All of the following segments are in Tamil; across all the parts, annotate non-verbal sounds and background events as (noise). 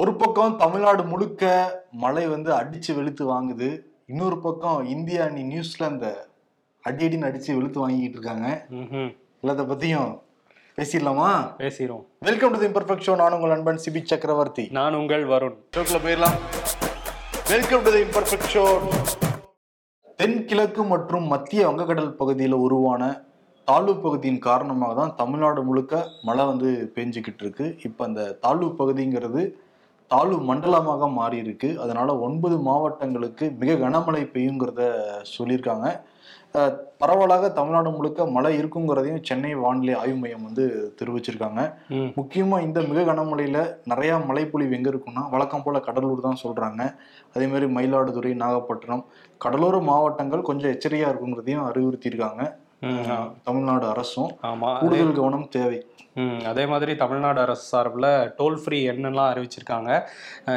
ஒரு பக்கம் தமிழ்நாடு முழுக்க மழை வந்து அடிச்சு வெளுத்து வாங்குது. இன்னொரு பக்கம் இந்திய அணி நியூசிலாந்த அடி அடின்னு அடிச்சு வெளுத்து வாங்கிட்டு இருக்காங்க. எல்லாத்த பத்தியும் பேசிடலாமா? பேசிரும் welcome to the Imperfect Show நான் உங்கள் நண்பன் சிபி சக்கரவர்த்தி. நான் உங்கள் வருண். ஷோக்குள்ள போயிடலாம். Welcome to the Imperfect Show தென்கிழக்கு மற்றும் மத்திய வங்கக்கடல் பகுதியில் உருவான தாழ்வு பகுதியின் காரணமாக தான் தமிழ்நாடு முழுக்க மழை வந்து பெஞ்சுக்கிட்டு இருக்கு. இப்போ அந்த தாழ்வு பகுதிங்கிறது தாழ்வு மண்டலமாக மாறி இருக்கு அதனால ஒன்பது மாவட்டங்களுக்கு மிக கனமழை பெய்யுங்கிறத சொல்லியிருக்காங்க. பரவலாக தமிழ்நாடு முழுக்க மழை இருக்குங்கிறதையும் சென்னை வானிலை ஆய்வு மையம் வந்து தெரிவிச்சிருக்காங்க. முக்கியமா இந்த மிக கனமழையில நிறைய மழைப்பொழிவு எங்க இருக்குன்னா வழக்கம் போல கடலூர் தான் சொல்றாங்க. அதே மாதிரி மயிலாடுதுறை நாகப்பட்டினம் கடலோர மாவட்டங்கள் கொஞ்சம் எச்சரிக்கையா இருக்குங்கிறதையும் அறிவுறுத்தியிருக்காங்க. தமிழ்நாடு அரசும். கூடுதல் கவனம் தேவை. அதே மாதிரி தமிழ்நாடு அரசு சார்பில் டோல் ஃப்ரீ எண்ணெல்லாம் அறிவிச்சிருக்காங்க.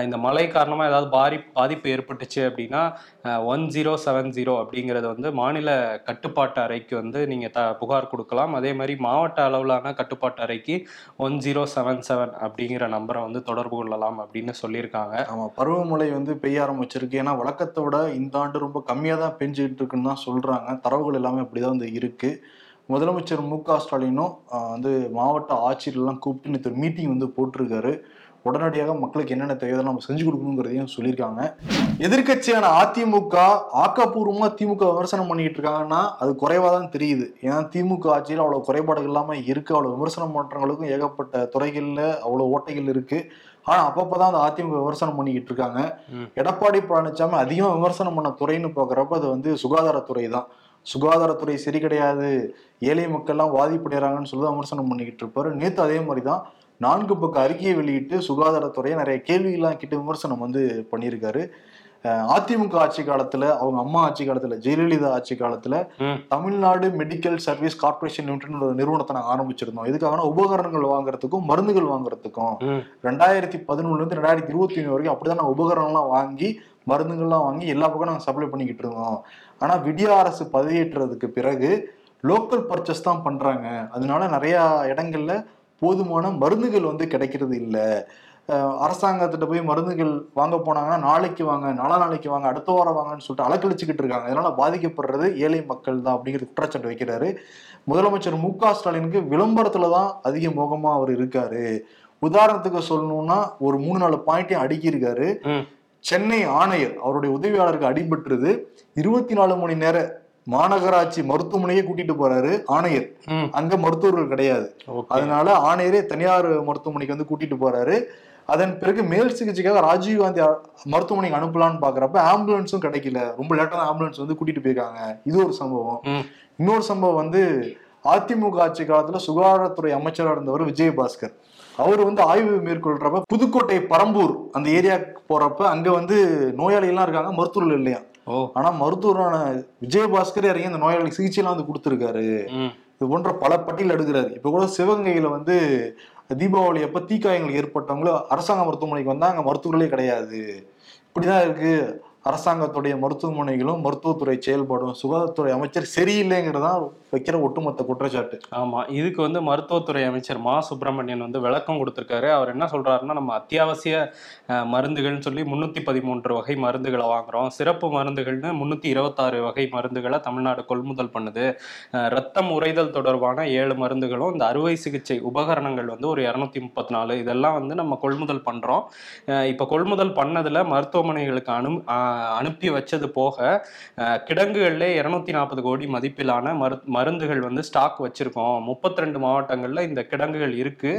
இந்த மழை காரணமாக ஏதாவது பாரி பாதிப்பு ஏற்பட்டுச்சு அப்படின்னா ஒன் ஜீரோ செவன் ஜீரோ அப்படிங்கிறது வந்து மாநில கட்டுப்பாட்டு அறைக்கு வந்து நீங்கள் த புகார் கொடுக்கலாம். அதே மாதிரி மாவட்ட அளவிலான கட்டுப்பாட்டு அறைக்கு ஒன் ஜீரோ செவன் செவன் அப்படிங்கிற நம்பரை வந்து தொடர்பு கொள்ளலாம் அப்படின்னு சொல்லியிருக்காங்க. ஆமாம் பருவமழை வந்து பெய்ய ஆரம்பிச்சிருக்கு. ஏன்னா வழக்கத்தோட இந்த ஆண்டு ரொம்ப கம்மியாக தான் பெஞ்சுக்கிட்டு இருக்குன்னு தான் சொல்கிறாங்க தரவுகள் எல்லாமே அப்படி தான் வந்து இருக்குது முதலமைச்சர் மு க ஸ்டாலினும் வந்து மாவட்ட ஆட்சியர்கள்லாம் கூப்பிட்டு நேற்று மீட்டிங் வந்து போட்டிருக்காரு. உடனடியாக மக்களுக்கு என்னென்ன தேவையோ நம்ம செஞ்சு கொடுக்கணுங்கிறதையும் சொல்லியிருக்காங்க. எதிர்க்கட்சியான அதிமுக ஆக்கப்பூர்வமா திமுக விமர்சனம் பண்ணிட்டு இருக்காங்கன்னா அது குறைவா தான் தெரியுது. ஏன்னா திமுக ஆட்சியில் அவ்வளவு குறைபாடுகள் இல்லாம இருக்கு. அவ்வளவு விமர்சனம் பண்றவங்களுக்கும் ஏகப்பட்ட துறைகள்ல அவ்வளவு ஓட்டைகள் இருக்கு. ஆனா அப்பப்பதான் அந்த அதிமுக விமர்சனம் பண்ணிக்கிட்டு இருக்காங்க. எடப்பாடி பழனிசாமி அதிகமா விமர்சனம் பண்ண துறைன்னு பாக்குறப்ப அது வந்து சுகாதாரத்துறை தான். சுகாதாரத்துறை சரி கிடையாது. ஏழை மக்கள்லாம் பாதிப்படைகிறாங்கன்னு சொல்லி விமர்சனம் பண்ணிக்கிட்டு இருப்பாரு. நேத்து அதே மாதிரி தான் நான்கு பக்க அறிக்கையை வெளியிட்டு சுகாதாரத்துறையை நிறைய கேள்வியெல்லாம் கிட்ட விமர்சனம் வந்து பண்ணியிருக்காரு. அதிமுக ஆட்சி காலத்துல அவங்க அம்மா ஆட்சி காலத்துல ஜெயலலிதா ஆட்சி காலத்துல. Tamil Nadu medical service corporation limited ஒரு நிறுவனத்தை நாங்கள் ஆரம்பிச்சிருந்தோம். இதுக்காக உபகரணங்கள் வாங்குறதுக்கும் மருந்துகள் வாங்குறதுக்கும் ரெண்டாயிரத்தி பதினொன்னுல இருந்து ரெண்டாயிரத்தி இருபத்தி ஒன்று வரைக்கும் அப்படிதான் நாங்கள் உபகரணம்லாம் வாங்கி மருந்துகள்லாம் வாங்கி எல்லா பக்கம் நாங்கள் சப்ளை பண்ணிக்கிட்டு இருந்தோம். ஆனால் விடிய அரசு பதவியேற்றதுக்கு பிறகு லோக்கல் பர்ச்சேஸ் தான் பண்ணுறாங்க அதனால நிறையா இடங்கள்ல போதுமான மருந்துகள் வந்து கிடைக்கிறது இல்லை. அரசாங்கத்திட்ட போய் மருந்துகள் வாங்க போனாங்கன்னா நாளைக்கு வாங்க நாளா நாளைக்கு வாங்க அடுத்த வாரம் வாங்கன்னு சொல்லிட்டு அலக்கழிச்சுக்கிட்டு இருக்காங்க. இதனால பாதிக்கப்படுறது ஏழை மக்கள் தான் அப்படிங்கிற குற்றச்சாட்டு வைக்கிறாரு. முதலமைச்சர் மு க ஸ்டாலினுக்கு விளம்பரத்துல தான் அதிக மோகமா அவர் இருக்காரு. உதாரணத்துக்கு சொல்லணும்னா ஒரு மூணு நாலு பாயிண்ட்டையும் அடுக்கியிருக்காரு. சென்னை ஆணையர் அவருடைய உதவியாளருக்கு அடிபட்டுருது. இருபத்தி நாலு மணி நேர மாநகராட்சி மருத்துவமனையே கூட்டிட்டு போறாரு ஆணையர். அங்க மருத்துவர்கள் கிடையாது. அதனால ஆணையரே தனியார் மருத்துவமனைக்கு வந்து கூட்டிட்டு போறாரு. அதன் பிறகு மேல் சிகிச்சைக்காக ராஜீவ் காந்தி மருத்துவமனைக்கு அனுப்பலாம்னு பாக்குறப்ப ஆம்புலன்ஸும் கிடைக்கல. ரொம்ப லேட்டான ஆம்புலன்ஸ் வந்து கூட்டிட்டு போயிருக்காங்க. இது ஒரு சம்பவம். இன்னொரு சம்பவம் வந்து அதிமுக ஆட்சி காலத்துல சுகாதாரத்துறை அமைச்சராக இருந்தவர் விஜயபாஸ்கர். அவர் வந்து ஆய்வு மேற்கொள்றப்ப புதுக்கோட்டை பரம்பூர் அந்த ஏரியாவுக்கு போறப்ப அங்க வந்து நோயாளிகள்லாம் இருக்காங்க மருத்துவர்கள் இல்லையா? ஓ. ஆனா மருத்துவரான விஜயபாஸ்கர் இறங்கி அந்த நோயாளிகளுக்கு சிகிச்சைலாம் வந்து கொடுத்துருக்காரு. இது போன்ற பல பட்டியல் எடுக்கிறாரு. இப்ப கூட சிவகங்கையில வந்து தீபாவளி அப்ப தீக்காயங்கள் ஏற்பட்டவங்கள அரசாங்க மருத்துவமனைக்கு வந்தா அங்க மருத்துவர்களே கிடையாது. இப்படிதான் இருக்கு. அரசாங்கத்துடைய மருத்துவமனைகளும் மருத்துவத்துறை செயல்பாடும் சுகாதாரத்துறை அமைச்சர் சரியில்லைங்கிறதான் வைக்கிற ஒட்டுமொத்த குற்றச்சாட்டு. ஆமா இதுக்கு வந்து மருத்துவத்துறை அமைச்சர் மா. சுப்பிரமணியன் வந்து விளக்கம் கொடுத்திருக்காரு. அவர் என்ன சொல்றாருன்னா நம்ம அத்தியாவசிய மருந்துகள்னு சொல்லி முன்னூத்தி பதிமூன்று வகை மருந்துகளை வாங்குறோம். சிறப்பு மருந்துகள்னு முன்னூத்தி இருபத்தாறு வகை மருந்துகளை தமிழ்நாடு கொள்முதல் பண்ணுது. ரத்தம் உறைதல் தொடர்பான ஏழு மருந்துகளும் இந்த அறுவை சிகிச்சை உபகரணங்கள் வந்து ஒரு இரநூத்தி முப்பத்தி நாலு இதெல்லாம் வந்து நம்ம கொள்முதல் பண்றோம். இப்போ இப்ப கொள்முதல் பண்ணதுல மருத்துவமனைகளுக்கு அனு அனுப்பி வச்சது போக கிடங்குகளில் இரநூத்தி இருநூத்தி நாற்பது கோடி மதிப்பிலான மரு மருந்துகள் வந்து ஸ்டாக் வச்சிருக்கோம். முப்பத்தி ரெண்டு மாவட்டங்கள்ல இந்த கிடங்குகள் இருக்கு.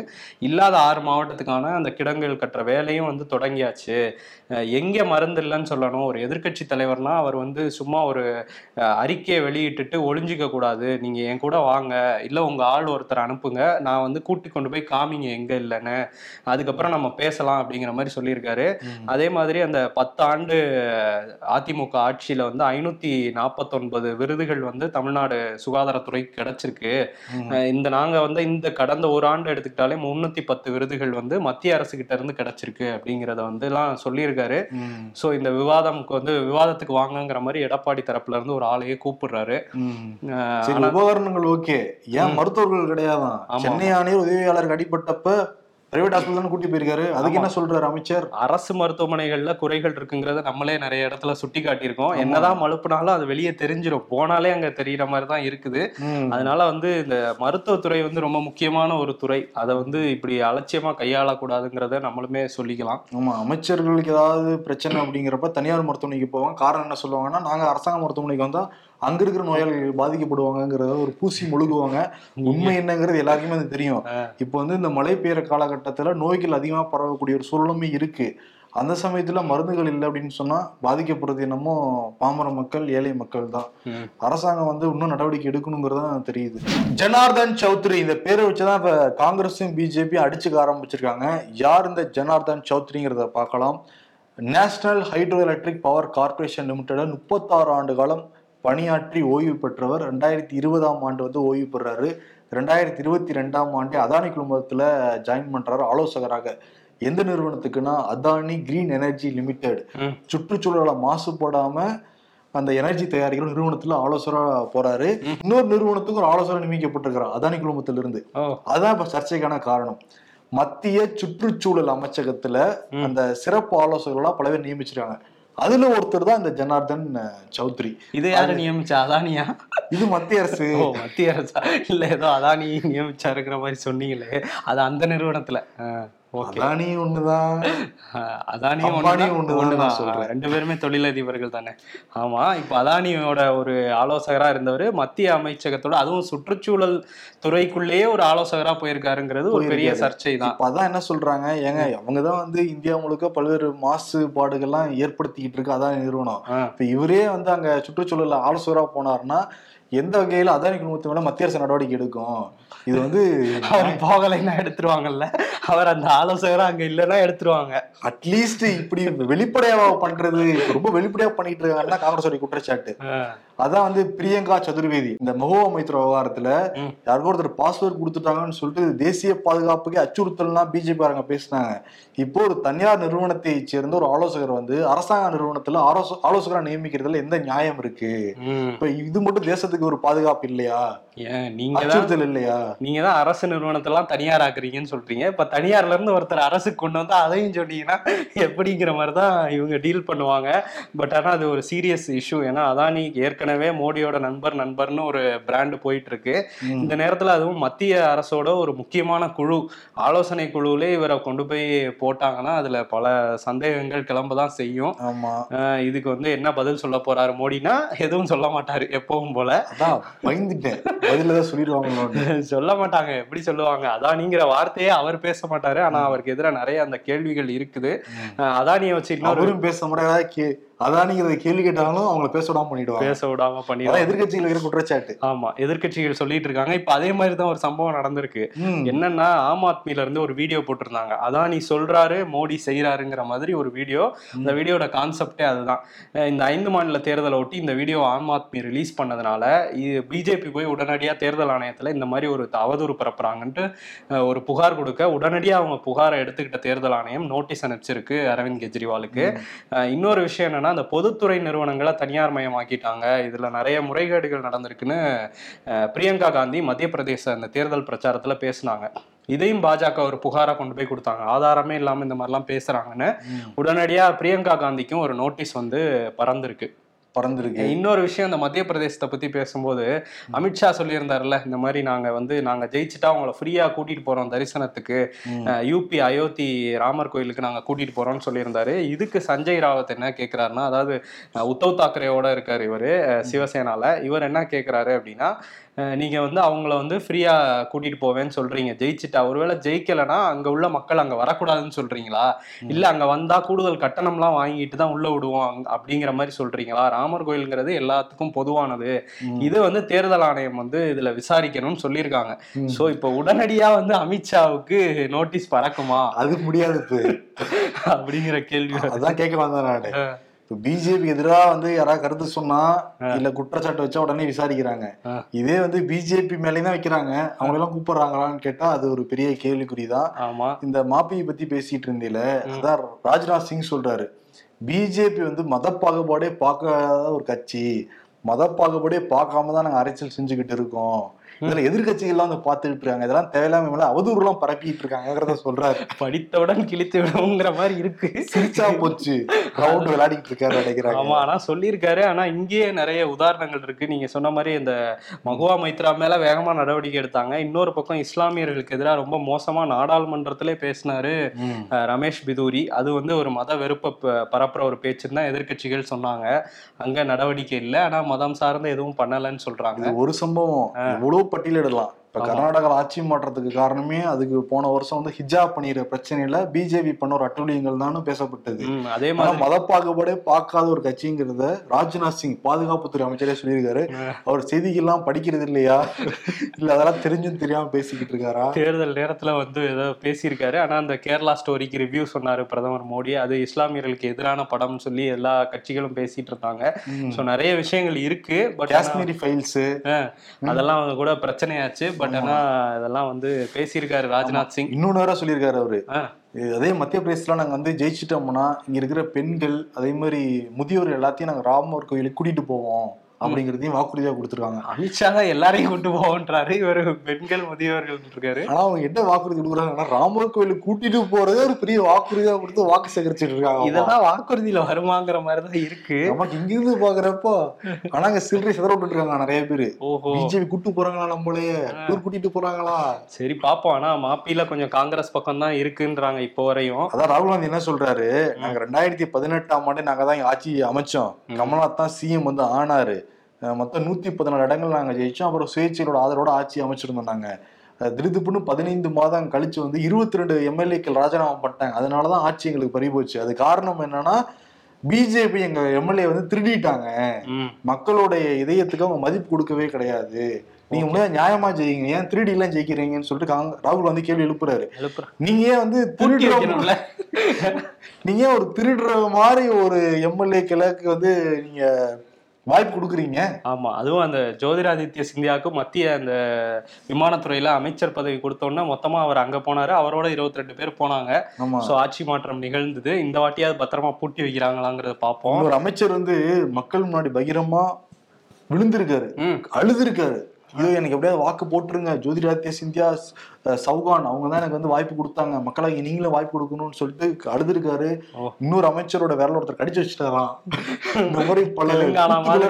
இல்லாத ஆறு மாவட்டத்துக்கான அந்த கிடங்குகள் கட்டுற வேலையும் வந்து தொடங்கியாச்சு. எங்க மருந்து இல்லைன்னு சொல்லணும். ஒரு எதிர்க்கட்சி தலைவர்னா அவர் வந்து சும்மா ஒரு அறிக்கையை வெளியிட்டுட்டு ஒளிஞ்சிக்க கூடாது. நீங்க என் கூட வாங்க. இல்ல உங்க ஆள் ஒருத்தர் அனுப்புங்க. நான் வந்து கூட்டி கொண்டு போய் காமிங்க எங்க இல்லைன்னு. அதுக்கப்புறம் நம்ம பேசலாம் அப்படிங்கிற மாதிரி சொல்லியிருக்காரு. அதே மாதிரி அந்த பத்தாண்டு அதிமுக ஆட்சியில வந்து ஐநூத்தி நாற்பத்தொன்பது விருதுகள் வந்து தமிழ்நாடு சுகாதாரத்துறைக்கு கிடைச்சிருக்கு. இந்த நாங்க வந்து இந்த கடந்த ஒரு ஆண்டு எடுத்துக்கிட்டாலே முன்னூத்தி பத்து விருதுகள் வந்து மத்திய அரசு கிட்ட இருந்து கிடைச்சிருக்கு அப்படிங்கறத வந்து எல்லாம் சொல்லியிருக்காரு. சோ இந்த விவாதம்க்கு வந்து விவாதத்துக்கு வாங்கங்கிற மாதிரி எடப்பாடி தரப்புல இருந்து ஒரு ஆளையே கூப்பிடுறாரு. உபகரணங்கள் ஓகே. ஏன். மருத்துவர்கள் கிடையாதான். சென்னை ஆணையர் உதவியாளருக்கு அடிபட்டப்ப பிரைவேட் ஹாஸ்பிட்டல் கூட்டி போயிருக்காரு. அதுக்கு என்ன சொல்றாரு அமைச்சர்? அரசு மருத்துவமனைகள்ல குறைகள் இருக்குங்கிறத நம்மளே நிறைய இடத்துல சுட்டி காட்டியிருக்கோம். என்னதான் மழுப்புனாலும் அது வெளியே தெரிஞ்சிடும் போனாலே அங்க தெரியற மாதிரி தான் இருக்குது. அதனால வந்து இந்த மருத்துவத்துறை வந்து ரொம்ப முக்கியமான ஒரு துறை. அதை வந்து இப்படி அலட்சியமா கையாளக்கூடாதுங்கிறத நம்மளுமே சொல்லிக்கலாம். ஆமா அமைச்சர்களுக்கு ஏதாவது பிரச்சனை அப்படிங்கிறப்ப தனியார் மருத்துவமனைக்கு போவாங்க. காரணம் என்ன சொல்லுவாங்கன்னா நாங்க அரசாங்க மருத்துவமனைக்கு வந்தா அங்க இருக்கிற நோயாளிகள் பாதிக்கப்படுவாங்கங்கிறத ஒரு பூசி முழுகுவாங்க. உண்மை என்னங்கிறது எல்லாருக்குமே அது தெரியும். இப்போ வந்து இந்த மழை பெய்யுற காலகட்டத்துல நோய்கள் அதிகமா பரவக்கூடிய ஒரு சூழலுமே இருக்கு. அந்த சமயத்துல மருந்துகள் இல்லை அப்படின்னு சொன்னா பாதிக்கப்படுறது என்னமோ பாமர மக்கள் ஏழை மக்கள் தான். அரசாங்கம் வந்து இன்னும் நடவடிக்கை எடுக்கணுங்கிறது தான் தெரியுது. ஜனார்தன் சௌத்ரி இந்த பேரை வச்சுதான் இப்ப காங்கிரஸும் பிஜேபி அடிச்சுக்க ஆரம்பிச்சிருக்காங்க. யார் இந்த ஜனார்தன் சௌத்ரிங்கிறத பார்க்கலாம். National hydro electric power corporation limited முப்பத்தாறு ஆண்டு காலம் பணியாற்றி ஓய்வு பெற்றவர் ரெண்டாயிரத்தி இருபதாம் ஆண்டு வந்து ஓய்வு பெறாரு. ரெண்டாயிரத்தி இருபத்தி ரெண்டாம் ஆண்டு அதானி குழுமத்துல ஜாயின் பண்றாரு ஆலோசகராக. எந்த நிறுவனத்துக்குன்னா அதானி கிரீன் எனர்ஜி லிமிடெட். சுற்றுச்சூழலை மாசுபடாம அந்த எனர்ஜி தயாரிக்கிற நிறுவனத்துல ஆலோசகரா போறாரு. இன்னொரு நிறுவனத்துக்கு ஒரு ஆலோசகர் நியமிக்கப்பட்டிருக்கிறார் அதானி குழுமத்திலிருந்து ஓ. அதான் இப்ப சர்ச்சைக்கான காரணம். மத்திய சுற்றுச்சூழல் அமைச்சகத்துல. அந்த சிறப்பு ஆலோசகர்களா பல பேர் நியமிச்சிருக்காங்க. அதுல ஒருத்தர் தான் இந்த ஜனார்தன் சௌத்ரி. இது யாரு நியமிச்சா? அதானியா? இது மத்திய அரசு. ஓ மத்திய அரசா? இல்ல ஏதோ அதானி நியமிச்சாருங்கிற மாதிரி சொன்னீங்களே. அது அந்த நிறுவனத்துல. ஓகே அதானி ஒண்ணுதான் அதானியும் ஒண்ணுதான். சொல்றேன். ரெண்டு பேருமே தொழிலதிபர்கள் தானே ஆமா இப்ப அதானியோட ஒரு ஆலோசகரா இருந்தவர் மத்திய அமைச்சகத்தோட அதுவும் சுற்றுச்சூழல் துறைக்குள்ளேயே ஒரு ஆலோசகரா போயிருக்காருங்கிறது ஒரு பெரிய. சர்ச்சை தான் இப்ப அதான் என்ன சொல்றாங்க ஏங்க அவங்கதான் வந்து இந்தியா முழுக்க பல்வேறு மாசுபாடுகள்லாம் ஏற்படுத்திக்கிட்டு இருக்கு அதானி நிறுவனம். இப்ப இவரே வந்து அங்க சுற்றுச்சூழல் ஆலோசகரா போனாருன்னா எந்த வகையில அதானி குழுமத்து மேல மத்திய அரசு நடவடிக்கை எடுக்கும்? இது வந்து (laughs) அவர் போகலைன்னா எடுத்துருவாங்கல்ல. அவர் அந்த ஆலோசகரா அங்க இல்லைன்னா எடுத்துருவாங்க. அட்லீஸ்ட் இப்படி வெளிப்படையாவா பண்றது? ரொம்ப வெளிப்படையா பண்ணிட்டு இருக்காங்கன்னா காங்கிரஸ் குற்றச்சாட்டு. அதான் வந்து பிரியங்கா சதுர்வேதி. இந்த மகோவா மைத்ரா விவகாரத்துல. யாருக்கோ ஒருத்தர் பாஸ்வேர்ட் கொடுத்துட்டாங்கன்னு சொல்லிட்டு தேசிய பாதுகாப்புக்கு அச்சுறுத்தல்லாம் பிஜேபி காரங்க பேசினாங்க. இப்போ ஒரு தனியார் நிறுவனத்தை சேர்ந்த ஒரு ஆலோசகர் வந்து அரசாங்க நிறுவனத்துல ஆலோச ஆலோசகரா நியமிக்கிறதுல எந்த நியாயம் இருக்கு. இப்ப இது மட்டும் தேசத்துக்கு ஒரு பாதுகாப்பு இல்லையா? நீங்க அச்சுறுத்தல் இல்லையா? நீங்க தான் அரசு நிறுவனத்தெல்லாம் தனியார் ஆக்குறீங்கன்னு சொல்றீங்க. இப்ப தனியார்ல இருந்து ஒருத்தர் அரசுக்கு கொண்டு வந்து அதையும் சொன்னீங்கன்னா எப்படிங்கிற மாதிரி தான் இவங்க டீல் பண்ணுவாங்க. பட் ஆனா அது ஒரு சீரியஸ் இஷ்யூ ஏன்னா அதானி ஏற்கனவே மோடியோட நண்பர் நண்பர்னு ஒரு பிராண்ட் போயிட்டு இருக்கு. இந்த நேரத்துல அதுவும் மத்திய அரசோட ஒரு முக்கியமான குழு ஆலோசனை குழுவிலே இவரை கொண்டு போய் போட்டாங்கன்னா அதுல பல சந்தேகங்கள் கிளம்ப தான் செய்யும் இதுக்கு வந்து என்ன பதில் சொல்ல போறாரு மோடினா எதுவும் சொல்ல மாட்டாரு எப்பவும் போல. அதான் பயந்துட்டேன். சொல்லிடுவாங்களோன்னு (laughs) சொல்ல மாட்டாங்க எப்படி சொல்லுவாங்க? அதானிங்கிற வார்த்தையே அவர் பேச மாட்டாரு. ஆனா அவருக்கு எதிராக நிறைய அந்த கேள்விகள் இருக்குது. அதானியை வச்சு இன்னொரு பேச முடியாத அதானிங்கிறத கேள்வி கேட்டாலும் அவங்கள பேச விடாம பண்ணிடுவாங்க. பேச விடாம பண்ணிடுவாங்க. எதிர்கட்சிகள் இருக்கிற குற்றச்சாட்டு. ஆமா எதிர்க்கட்சிகள் சொல்லிட்டு இருக்காங்க. இப்ப அதே மாதிரி தான் ஒரு சம்பவம் நடந்திருக்கு. என்னன்னா ஆம் ஆத்மில இருந்து ஒரு வீடியோ போட்டிருந்தாங்க. அதானி சொல்றாரு மோடி செய்யறாருங்கிற மாதிரி ஒரு வீடியோ. இந்த வீடியோட கான்செப்டே அதுதான். இந்த ஐந்து மாநில தேர்தலை ஒட்டி இந்த வீடியோ ஆம் ஆத்மி ரிலீஸ் பண்ணதுனால இது பிஜேபி போய் உடனடியா தேர்தல் ஆணையத்துல இந்த மாதிரி ஒரு அவதூறு பரப்புறாங்கன்ட்டு ஒரு புகார் கொடுக்க உடனடியா அவங்க புகாரை எடுத்துக்கிட்ட தேர்தல் ஆணையம் நோட்டீஸ் அனுப்பிச்சிருக்கு அரவிந்த் கெஜ்ரிவாலுக்கு. இன்னொரு விஷயம் என்னன்னா அந்த பொதுத்துறை நிறுவனங்களை தனியார் மயமாக்கிட்டாங்க. இதுல நிறைய முறைகேடுகள் நடந்திருக்குன்னு பிரியங்கா காந்தி மத்திய பிரதேச அந்த தேர்தல் பிரச்சாரத்துல பேசினாங்க. இதையும் பாஜக ஒரு புகாரா கொண்டு போய் கொடுத்தாங்க. ஆதாரமே இல்லாம இந்த மாதிரிலாம் பேசுறாங்கன்னு ம். உடனடியா பிரியங்கா காந்திக்கும் ஒரு நோட்டீஸ் வந்து பறந்திருக்கு. பறந்துருக்கு. இன்னொரு விஷயம் இந்த மத்திய பிரதேசத்தை பத்தி பேசும்போது அமித்ஷா சொல்லியிருந்தாருல்ல இந்த மாதிரி நாங்க வந்து நாங்க ஜெயிச்சுட்டா உங்களை ஃப்ரீயா கூட்டிட்டு போறோம் தரிசனத்துக்கு. யூபி அயோத்தி ராமர் கோயிலுக்கு நாங்க கூட்டிட்டு போறோம்னு சொல்லியிருந்தாரு. இதுக்கு சஞ்சய் ராவத் என்ன கேக்குறாருன்னா அதாவது உத்தவ் தாக்கரேவோட இருக்காரு இவரு சிவசேனால. இவர் என்ன கேக்குறாரு அப்படின்னா அஹ் நீங்க வந்து அவங்கள வந்து ஃப்ரீயா கூட்டிட்டு போவேன்னு சொல்றீங்க ஜெயிச்சுட்டா ஒருவேளை ஜெயிக்கலைன்னா அங்க உள்ள மக்கள் அங்க வரக்கூடாதுன்னு சொல்றீங்களா இல்ல அங்க வந்தா கூடுதல் கட்டணம்லாம் வாங்கிட்டு தான் உள்ள விடுவோம் அப்படிங்கிற மாதிரி சொல்றீங்களா ராமர் கோயிலுங்கிறது எல்லாத்துக்கும் பொதுவானது. இது வந்து தேர்தல் ஆணையம் வந்து இதுல விசாரிக்கணும்னு சொல்லியிருக்காங்க. சோ இப்ப உடனடியா வந்து அமித்ஷாவுக்கு நோட்டீஸ் பறக்குமா அது முடியாது (laughs) அப்படிங்கிற கேள்வி. அதான் கேட்க வந்தேன் நானு. இப்ப பிஜேபி எதிராக வந்து யாராவது கருத்து சொன்னா இல்ல குற்றச்சாட்டு வச்சா உடனே விசாரிக்கிறாங்க. இதே வந்து பிஜேபி மேலேயும் தான் வைக்கிறாங்க. அவங்க எல்லாம் கூப்பிடுறாங்களான்னு கேட்டா அது ஒரு பெரிய கேள்விக்குறிதான். ஆமா. இந்த மாப்பியை பத்தி பேசிட்டு இருந்தீல அதான் ராஜ்நாத் சிங் சொல்றாரு. பிஜேபி வந்து மத பாகுபாடே பார்க்காத ஒரு கட்சி. மத பாகுபாடே பார்க்காம தான் நாங்க அரசியல் செஞ்சுக்கிட்டு இருக்கோம். இதுல எதிர்கட்சிகள்லாம் வந்து பாத்துட்டு இருக்காங்க இதெல்லாம் தேவையில்லாம மேல அவதூறு எல்லாம் பரப்பிட்டு இருக்காங்கிறத சொல்றாரு. படித்தவுடன் கிழித்து விடுங்கிற மாதிரி இருக்கு. சிரிச்சா போச்சு. ரவுண்ட் விளையாடிட்டு இருக்காரு நினைக்கிறாங்க ஆமா ஆனா சொல்லியிருக்காரு. ஆனா இங்கேயே நிறைய உதாரணங்கள் இருக்கு. நீங்க சொன்ன மாதிரி இந்த மகுவா மைத்ரா மேல வேகமா நடவடிக்கை எடுத்தாங்க. இன்னொரு பக்கம் இஸ்லாமியர்களுக்கு எதிராக ரொம்ப மோசமா நாடாளுமன்றத்திலே பேசினாரு ரமேஷ் பிதூரி. அது வந்து ஒரு மத வெறுப்பை பரப்புற ஒரு பேச்சுன்னு தான் எதிர்க்கட்சிகள் சொன்னாங்க. அங்க நடவடிக்கை இல்லை. ஆனா மதம் சார்ந்த எதுவும் பண்ணலன்னு சொல்றாங்க. ஒரு சம்பவம். எவ்வளவு பட்டியலிடலாம். இப்ப ஆமா. கர்நாடகால ஆட்சி மாற்றத்துக்கு காரணமே அதுக்கு போன வருஷம் வந்து ஹிஜாப் பண்ணிடுற பிரச்சனையில பிஜேபி பண்ண ஒரு அட்டூழியங்கள் தான் பேசப்பட்டது. அதே மாதிரி. மத பாகுபாடே பார்க்காத ஒரு கட்சிங்கிறத ராஜ்நாத் சிங் பாதுகாப்புத்துறை அமைச்சரே சொல்லியிருக்காரு. அவர் செய்திகள்லாம் படிக்கிறது இல்லையா? இல்ல அதெல்லாம் தெரிஞ்சும் தெரியாம பேசிக்கிட்டு இருக்காரா? தேர்தல் நேரத்துல வந்து ஏதோ பேசியிருக்காரு. ஆனா அந்த கேரளா ஸ்டோரிக்கு ரிவ்யூ சொன்னாரு பிரதமர் மோடி. அது இஸ்லாமியர்களுக்கு எதிரான படம்னு சொல்லி எல்லா கட்சிகளும் பேசிட்டு இருந்தாங்க. சோ நிறைய விஷயங்கள் இருக்கு பட் காஷ்மீரி ஃபைல்ஸ் அதெல்லாம் கூட பிரச்சனையாச்சு. பட் ஆனா இதெல்லாம் வந்து பேசியிருக்காரு ராஜ்நாத் சிங். இன்னொன்னு வேற சொல்லியிருக்காரு அவரு. அதே மத்திய பிரதேசத்துல நாங்க வந்து ஜெயிச்சிட்டோம்னா இங்க இருக்கிற பெண்கள் அதே மாதிரி முதியோர் எல்லாத்தையும் நாங்க ராமர் கோயிலுக்கு கூட்டிட்டு போவோம். அப்படிங்கறதையும் வாக்குறுதியா கொடுத்துருக்காங்க. அமித்ஷா தான் எல்லாரையும் கூட்டு போவோன்றாரு. இவர் பெண்கள் முதியவர்கள் இருக்காரு ஆனா அவங்க என்ன வாக்குறுதி கொடுக்குறாங்கன்னா ராமர் கோயிலுக்கு கூட்டிட்டு போறதே ஒரு பெரிய வாக்குறுதியா கொடுத்து வாக்கு சேகரிச்சிட்டு இருக்காங்க. இதெல்லாம் வாக்குறுதியில வருமாங்கிற மாதிரி தான் இருக்கு. நமக்கு இங்க இருந்து பாக்குறப்போ ஆனா அங்க சில்லறை சிதற விட்டுட்டு இருக்காங்க நிறைய பேரு. ஓஹோ. பிஜேபி கூட்டு போறாங்களா நம்மளையே டூர் கூட்டிட்டு போறாங்களா? சரி பாப்போம். ஆனா மாப்பில கொஞ்சம் காங்கிரஸ் பக்கம் தான் இருக்குன்றாங்க இப்போ வரையும். அதான் ராகுல் காந்தி என்ன சொல்றாரு? நாங்க ரெண்டாயிரத்தி பதினெட்டாம் ஆண்டு நாங்க தான் ஆட்சி அமைச்சோம். கமல்நாத் தான் சிஎம் வந்து ஆனாரு. மொத்தம் நூத்தி பதினாலு இடங்கள் நாங்க ஜெயிச்சோம். அப்புறம் சுயேட்சையோட ஆதரவோட ஆட்சி அமைச்சிருந்தோம் நாங்க. அஹ் திடுதிப்புன்னு பதினைந்து மாதம் கழிச்சு வந்து இருபத்தி ரெண்டு எம்எல்ஏக்கள் ராஜினாமா பண்ணிட்டாங்க. அதனாலதான் ஆட்சி எங்களுக்கு பறி போச்சு அது காரணம் என்னன்னா பிஜேபி எங்க எம்எல்ஏ வந்து திருடிட்டாங்க. மக்களுடைய இதயத்துக்கு அவங்க மதிப்பு கொடுக்கவே கிடையாது. நீங்க முன்னாடி நியாயமா ஜெயிங்க. ஏன் திருடி எல்லாம் ஜெயிக்கிறீங்கன்னு சொல்லிட்டு காங்க- ராகுல் வந்து கேள்வி எழுப்புறாரு. நீங்க ஏன் வந்து பூட்டி திருடுற வைக்கணும்ல. நீங்க ஒரு திருடுற மாதிரி ஒரு எம்எல்ஏ கிழக்கு வந்து நீங்க வாய்ப்பு கொடுக்குறீங்க. ஆமா அதுவும் அந்த ஜோதிராதித்ய சிந்தியாவுக்கு மத்திய அந்த விமானத்துறையில அமைச்சர் பதவி கொடுத்தோன்னே மொத்தமா அவர் அங்க போனாரு. அவரோட இருபத்தி ரெண்டு பேர் போனாங்க. சோ ஆட்சி மாற்றம் நிகழ்ந்தது. இந்த வாட்டியாவது பத்திரமா பூட்டி வைக்கிறாங்களாங்கிறத பார்ப்போம். இன்னொரு அமைச்சர் வந்து மக்கள் முன்னாடி பகிரமா விழுந்திருக்காரு. ம். அழுதுருக்காரு. ஐயோ எனக்கு எப்படியாவது வாக்கு போட்டுருங்க. ஜோதிராதித்ய சிந்தியா சௌகான் அவங்க தான் எனக்கு வந்து வாய்ப்பு கொடுத்தாங்க. மக்களாகி நீங்களும் வாய்ப்பு கொடுக்கணும்னு சொல்லிட்டு அழுதுருக்காரு. இன்னொரு அமைச்சரோட விரல ஒருத்தர் கடிச்சு வச்சுட்டாராம். இந்த மாதிரி பல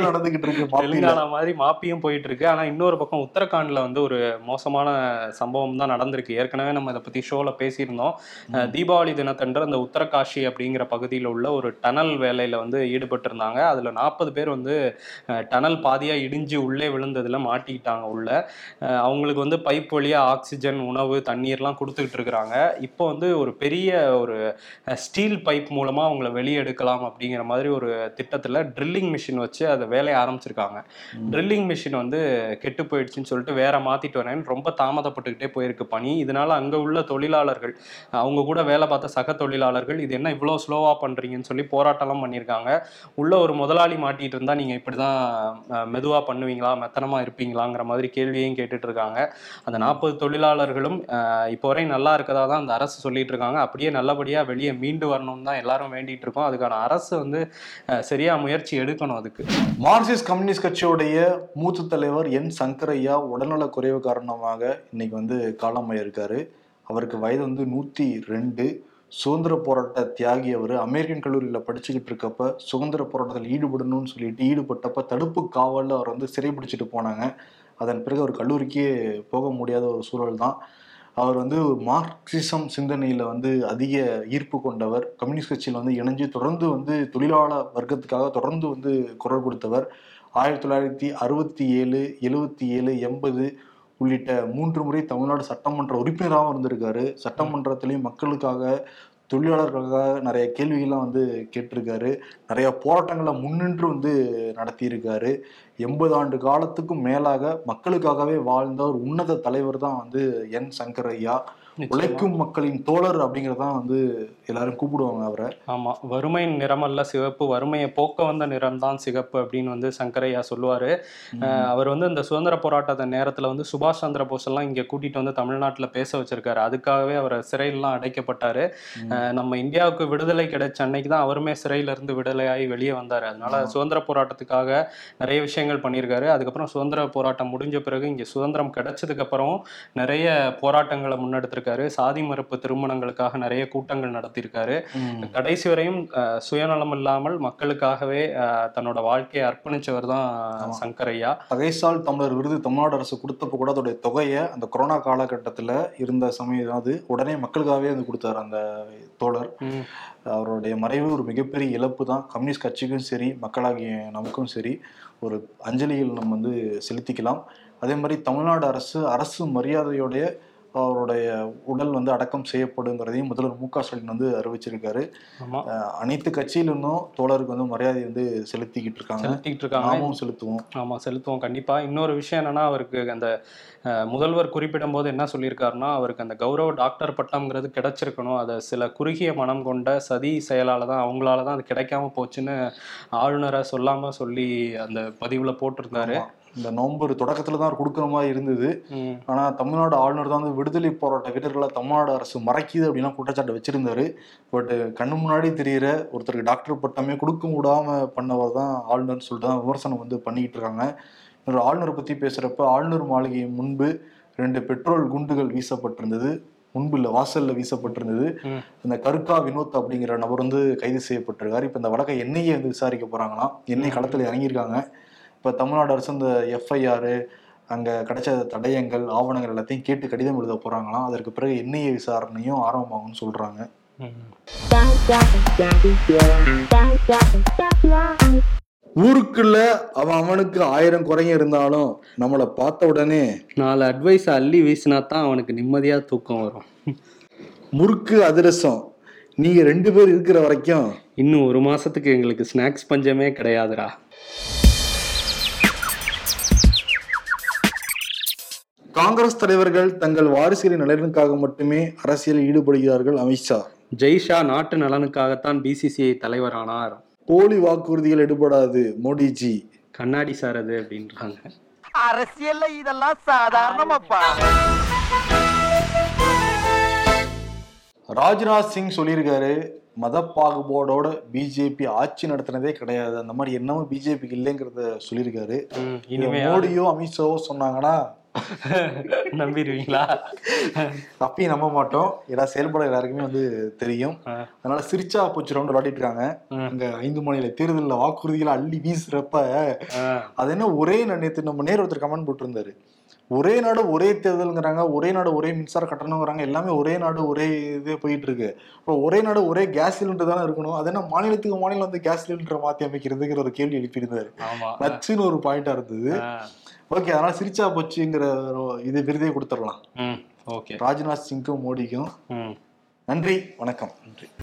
நடந்துகிட்டு இருக்கு தெலுங்கானா மாதிரி மாப்பியும் போயிட்டு இருக்கு ஆனா இன்னொரு பக்கம் உத்தரகாண்ட்ல வந்து ஒரு மோசமான சம்பவம் தான் நடந்திருக்கு. ஏற்கனவே நம்ம இதை பத்தி ஷோல பேசியிருந்தோம். தீபாவளி தினத்தன்று அந்த உத்தரகாஷி அப்படிங்கிற பகுதியில் உள்ள ஒரு டனல் வேலையில வந்து ஈடுபட்டு இருந்தாங்க அதுல நாற்பது பேர் வந்து டனல் பாதியா இடிஞ்சு உள்ளே விழுந்ததுல மாட்டிக்கிட்டாங்க. உள்ள. அஹ், அவங்களுக்கு வந்து பைப் வழியா ஆக்சிஜன் உணவு தண்ணீர்லாம் கொடுத்துக்கிட்டு இருக்கிறாங்க. இப்போ வந்து ஒரு பெரிய ஒரு ஸ்டீல் பைப் மூலமா அவங்கள வெளியே எடுக்கலாம் அப்படிங்கிற மாதிரி ஒரு திட்டத்துல ட்ரில்லிங் மிஷின் வச்சு அதை வேலையை ஆரம்பிச்சிருக்காங்க. ட்ரில்லிங் மிஷின் வந்து கெட்டு போயிடுச்சுன்னு சொல்லிட்டு வேற மாத்திட்டு வரேன் ரொம்ப தாமதப்பட்டுக்கிட்டே போயிருக்கு பணி. இதனால அங்க உள்ள தொழிலாளர்கள் அவங்க கூட வேலை பார்த்த சக தொழிலாளர்கள் இது என்ன இவ்வளோ ஸ்லோவா பண்றீங்கன்னு சொல்லி போராட்டம்லாம் பண்ணியிருக்காங்க. உள்ள ஒரு முதலாளி மாட்டிட்டு இருந்தா நீங்க இப்படிதான் அஹ், மெதுவா பண்ணுவீங்களா? மெத்தனமா இருப்பீங்களாங்கிற மாதிரி கேள்வியையும் கேட்டுட்டு இருக்காங்க அந்த நாற்பது தொழிலாளர்களும் இப்போ வரை நல்லா இருக்கதா தான் அந்த அரசு சொல்லிட்டு இருக்காங்க அப்படியே நல்லபடியாக வெளியே மீண்டு வரணும்னு தான் எல்லாரும் வேண்டிட்டு இருக்கோம் அதுக்கான அரசு வந்து சரியா முயற்சி எடுக்கணும் அதுக்கு. மார்க்சிஸ்ட் கம்யூனிஸ்ட் கட்சியுடைய மூத்த தலைவர் என் சங்கரையா உடல்நல குறைவு காரணமாக இன்னைக்கு வந்து காலமாயிருக்காரு. அவருக்கு வயது வந்து நூற்றி ரெண்டு. சுதந்திர போராட்ட தியாகி அவர். அமெரிக்கன் கல்லூரியில் படிச்சுக்கிட்டு இருக்கப்ப சுதந்திர போராட்டத்தில் ஈடுபடணும்னு சொல்லிட்டு ஈடுபட்டப்ப தடுப்பு காவலில் அவர் வந்து சிறைபிடிச்சிட்டு போனாங்க. அதன் பிறகு அவர் கல்லூரிக்கே போக முடியாத ஒரு சூழல் தான். அவர் வந்து மார்க்சிசம் சிந்தனையில் வந்து அதிக ஈர்ப்பு கொண்டவர். கம்யூனிஸ்ட் கட்சியில் வந்து இணைஞ்சு தொடர்ந்து வந்து தொழிலாளர் வர்க்கத்துக்காக தொடர்ந்து வந்து குரல் கொடுத்தவர். ஆயிரத்தி தொள்ளாயிரத்தி அறுபத்தி ஏழு எழுபத்தி ஏழு எண்பது உள்ளிட்ட மூன்று முறை தமிழ்நாடு சட்டமன்ற உறுப்பினராகவும் இருந்திருக்காரு. சட்டமன்றத்திலையும் மக்களுக்காக தொழிலாளர்களுக்காக நிறைய கேள்விகள்லாம் வந்து கேட்டிருக்காரு. நிறைய போராட்டங்களை முன்னின்று வந்து நடத்தியிருக்காரு. எண்பது ஆண்டு காலத்துக்கும் மேலாக மக்களுக்காகவே வாழ்ந்த ஒரு உன்னத தலைவர் தான் வந்து என் சங்கர் ஐயா. உழைக்கும் மக்களின் தோழர் அப்படிங்கறதான் வந்து எல்லாரும் கூப்பிடுவாங்க அவரை. ஆமா வறுமை நிறமல்ல சிவப்பு. வறுமையை போக்க வந்த நிறம் தான் சிகப்பு அப்படின்னு வந்து சங்கரையா சொல்லுவாரு. அவர் வந்து இந்த சுதந்திர போராட்ட நேரத்துல வந்து சுபாஷ் சந்திர போஸ் எல்லாம் இங்க கூட்டிட்டு வந்து தமிழ்நாட்டுல பேச வச்சிருக்காரு. அதுக்காகவே அவர் சிறையிலாம் அடைக்கப்பட்டாரு. நம்ம இந்தியாவுக்கு விடுதலை கிடைச்ச அன்னைக்கு தான் அவருமே சிறையில இருந்து விடுதலையாகி வெளியே வந்தாரு. அதனால சுதந்திர போராட்டத்துக்காக நிறைய விஷயங்கள் பண்ணியிருக்காரு. அதுக்கப்புறம் சுதந்திர போராட்டம் முடிஞ்ச பிறகு இங்க சுதந்திரம் கிடைச்சதுக்கு அப்புறம் நிறைய போராட்டங்களை முன்னெடுத்திருக்காரு. சாதி மறுப்பு திருமணங்களுக்காக நிறைய கூட்டங்கள் நடத்தியிருக்காரு. கடைசி வரையும் சுயநலம் இல்லாமல் மக்களுக்காகவே தன்னோட வாழ்க்கையை அர்ப்பணிச்சவர் தான் சங்கரையா பகைசால் தமிழர் விருது தமிழ்நாடு அரசு கொடுத்தப்ப கூட அதோடைய தொகையை அந்த கொரோனா காலகட்டத்தில் இருந்த சமயம் அது உடனே மக்களுக்காகவே வந்து கொடுத்தாரு அந்த தோழர். அவருடைய மறைவு ஒரு மிகப்பெரிய இழப்பு தான். கம்யூனிஸ்ட் கட்சிக்கும் சரி மக்களாகிய நமக்கும் சரி ஒரு அஞ்சலிகள் நம்ம வந்து செலுத்திக்கலாம். அதே மாதிரி தமிழ்நாடு அரசு அரசு மரியாதையோடைய அவருடைய உடல் வந்து அடக்கம் செய்யப்படுங்கிறதையும் முதல்வர் மு க ஸ்டாலின் வந்து அறிவிச்சிருக்காரு. அனைத்து கட்சியிலிருந்தும் தோழருக்கு வந்து மரியாதை வந்து செலுத்திக்கிட்டு இருக்காங்க. செலுத்திட்டு இருக்காங்க. நாமும் செலுத்துவோம். ஆமா செலுத்துவோம் கண்டிப்பா. இன்னொரு விஷயம் என்னன்னா அவருக்கு அந்த முதல்வர் குறிப்பிடும் போது என்ன சொல்லியிருக்காருன்னா அவருக்கு அந்த கௌரவ டாக்டர் பட்டம்ங்கிறது கிடைச்சிருக்கணும். அதை சில குறுகிய மனம் கொண்ட சதி செயலால தான் அவங்களால தான் அது கிடைக்காம போச்சுன்னு ஆளுநரை சொல்லாம சொல்லி அந்த பதிவுல போட்டிருந்தாரு. இந்த நவம்பர் தொடக்கத்துல தான் கொடுக்குற மாதிரி இருந்தது. ஆனா தமிழ்நாடு ஆளுநர் தான் வந்து விடுதலை போராட்ட வீரர்களை தமிழ்நாடு அரசு மறைக்குது அப்படின்னா குற்றச்சாட்டு வச்சிருந்தாரு. பட் கண்ணு முன்னாடி தெரியிற ஒருத்தருக்கு டாக்டர் பட்டமே கொடுக்க விடாம பண்ணவர் தான் ஆளுநர்னு சொல்லிட்டு தான் விமர்சனம் வந்து பண்ணிக்கிட்டு இருக்காங்க. இன்னொரு ஆளுநரை பத்தி பேசுறப்ப ஆளுநர் மாளிகை முன்பு ரெண்டு பெட்ரோல் குண்டுகள் வீசப்பட்டிருந்தது. முன்பு இல்ல வாசல்ல வீசப்பட்டிருந்தது. இந்த கருக்கா வினோத் அப்படிங்கிற நபர் வந்து கைது செய்யப்பட்டிருக்காரு. இப்ப இந்த வழக்கை என்ஐஏ வந்து விசாரிக்க போறாங்களாம். என்ஐ களத்துல இறங்கியிருக்காங்க. இப்ப தமிழ்நாடு அரசு இந்த எஃப்ஐஆர் அங்க கிடைச்ச தடயங்கள் ஆவணங்கள் எல்லாத்தையும் கேட்டு கடிதம் எழுத போறாங்களாம். அதற்கு பிறகு என்ஐஏ விசாரணையும் ஆரம்பமாகும்னு சொல்றாங்க. ம். ஊருக்குள்ள அவன் அவனுக்கு ஆயிரம் குறைங்க இருந்தாலும் நம்மளை பார்த்த உடனே நாலு அட்வைஸ் அள்ளி வீசினா தான் அவனுக்கு நிம்மதியா தூக்கம் வரும். முறுக்கு அதிரசம். நீங்க ரெண்டு பேர் இருக்கிற வரைக்கும் இன்னும் ஒரு மாசத்துக்கு எங்களுக்கு ஸ்நாக்ஸ் பஞ்சமே கிடையாதுடா. காங்கிரஸ் தலைவர்கள் தங்கள் வாரிசுகளின் நலனுக்காக மட்டுமே அரசியலில் ஈடுபடுகிறார்கள் அமித்ஷா ஜெய்ஷா நாட்டு நலனுக்காகத்தான் பிசிசிஐ தலைவரானார். போலி வாக்குறுதிகள் எடுபடாது மோடிஜி. கண்ணாடி சார் அது அப்படின்றாங்க. அரசியல்ல இதெல்லாம் சாதாரணமாப்பா. ராஜ்நாத் சிங் சொல்லியிருக்காரு மத பாகுபாடோட பிஜேபி ஆட்சி நடத்தினதே கிடையாது. அந்த மாதிரி என்னவும் பிஜேபிக்கு இல்லைங்கிறத சொல்லியிருக்காரு. மோடியோ அமித்ஷாவோ சொன்னாங்கன்னா (laughs) நம்பிடுவீங்களா? அப்பயும் நம்ப மாட்டோம். ஏன்னா செயல்பட எல்லாருக்குமே வந்து தெரியும். அதனால சிரிச்சா போச்சு ரவுண்ட் விளையாடிட்டு இருக்காங்க. அங்க ஐந்து மாநில தேர்தலில் வாக்குறுதிகளை அள்ளி வீசுறப்ப அது என்ன ஒரே நா- நேத்து நம்ம நேர் ஒருத்தர் கமெண்ட் போட்டிருந்தாரு. ஒரே நாடு ஒரே தேர்தலுங்கிறாங்க ஒரே நாடு ஒரே மின்சார கட்டணங்கிறாங்க எல்லாமே ஒரே நாடு ஒரே இதே போயிட்டு இருக்கு இப்போ ஒரே நாடு ஒரே கேஸ் சிலிண்டர் தானே இருக்கணும். அது என்ன மாநிலத்துக்கு மாநிலம் வந்து கேஸ் சிலிண்டரை மாத்தி அமைக்கிறதுங்கிற ஒரு கேள்வி எழுப்பியிருந்தாரு. நச்சுன்னு ஒரு பாயிண்டா இருந்தது. ஓகே அதனால சிரிச்சா போச்சுங்கிற இது விருதே கொடுத்துடலாம். ம் ஓகே. ராஜ்நாத் சிங்க்கும் மோடிக்கும் ம். நன்றி வணக்கம். நன்றி.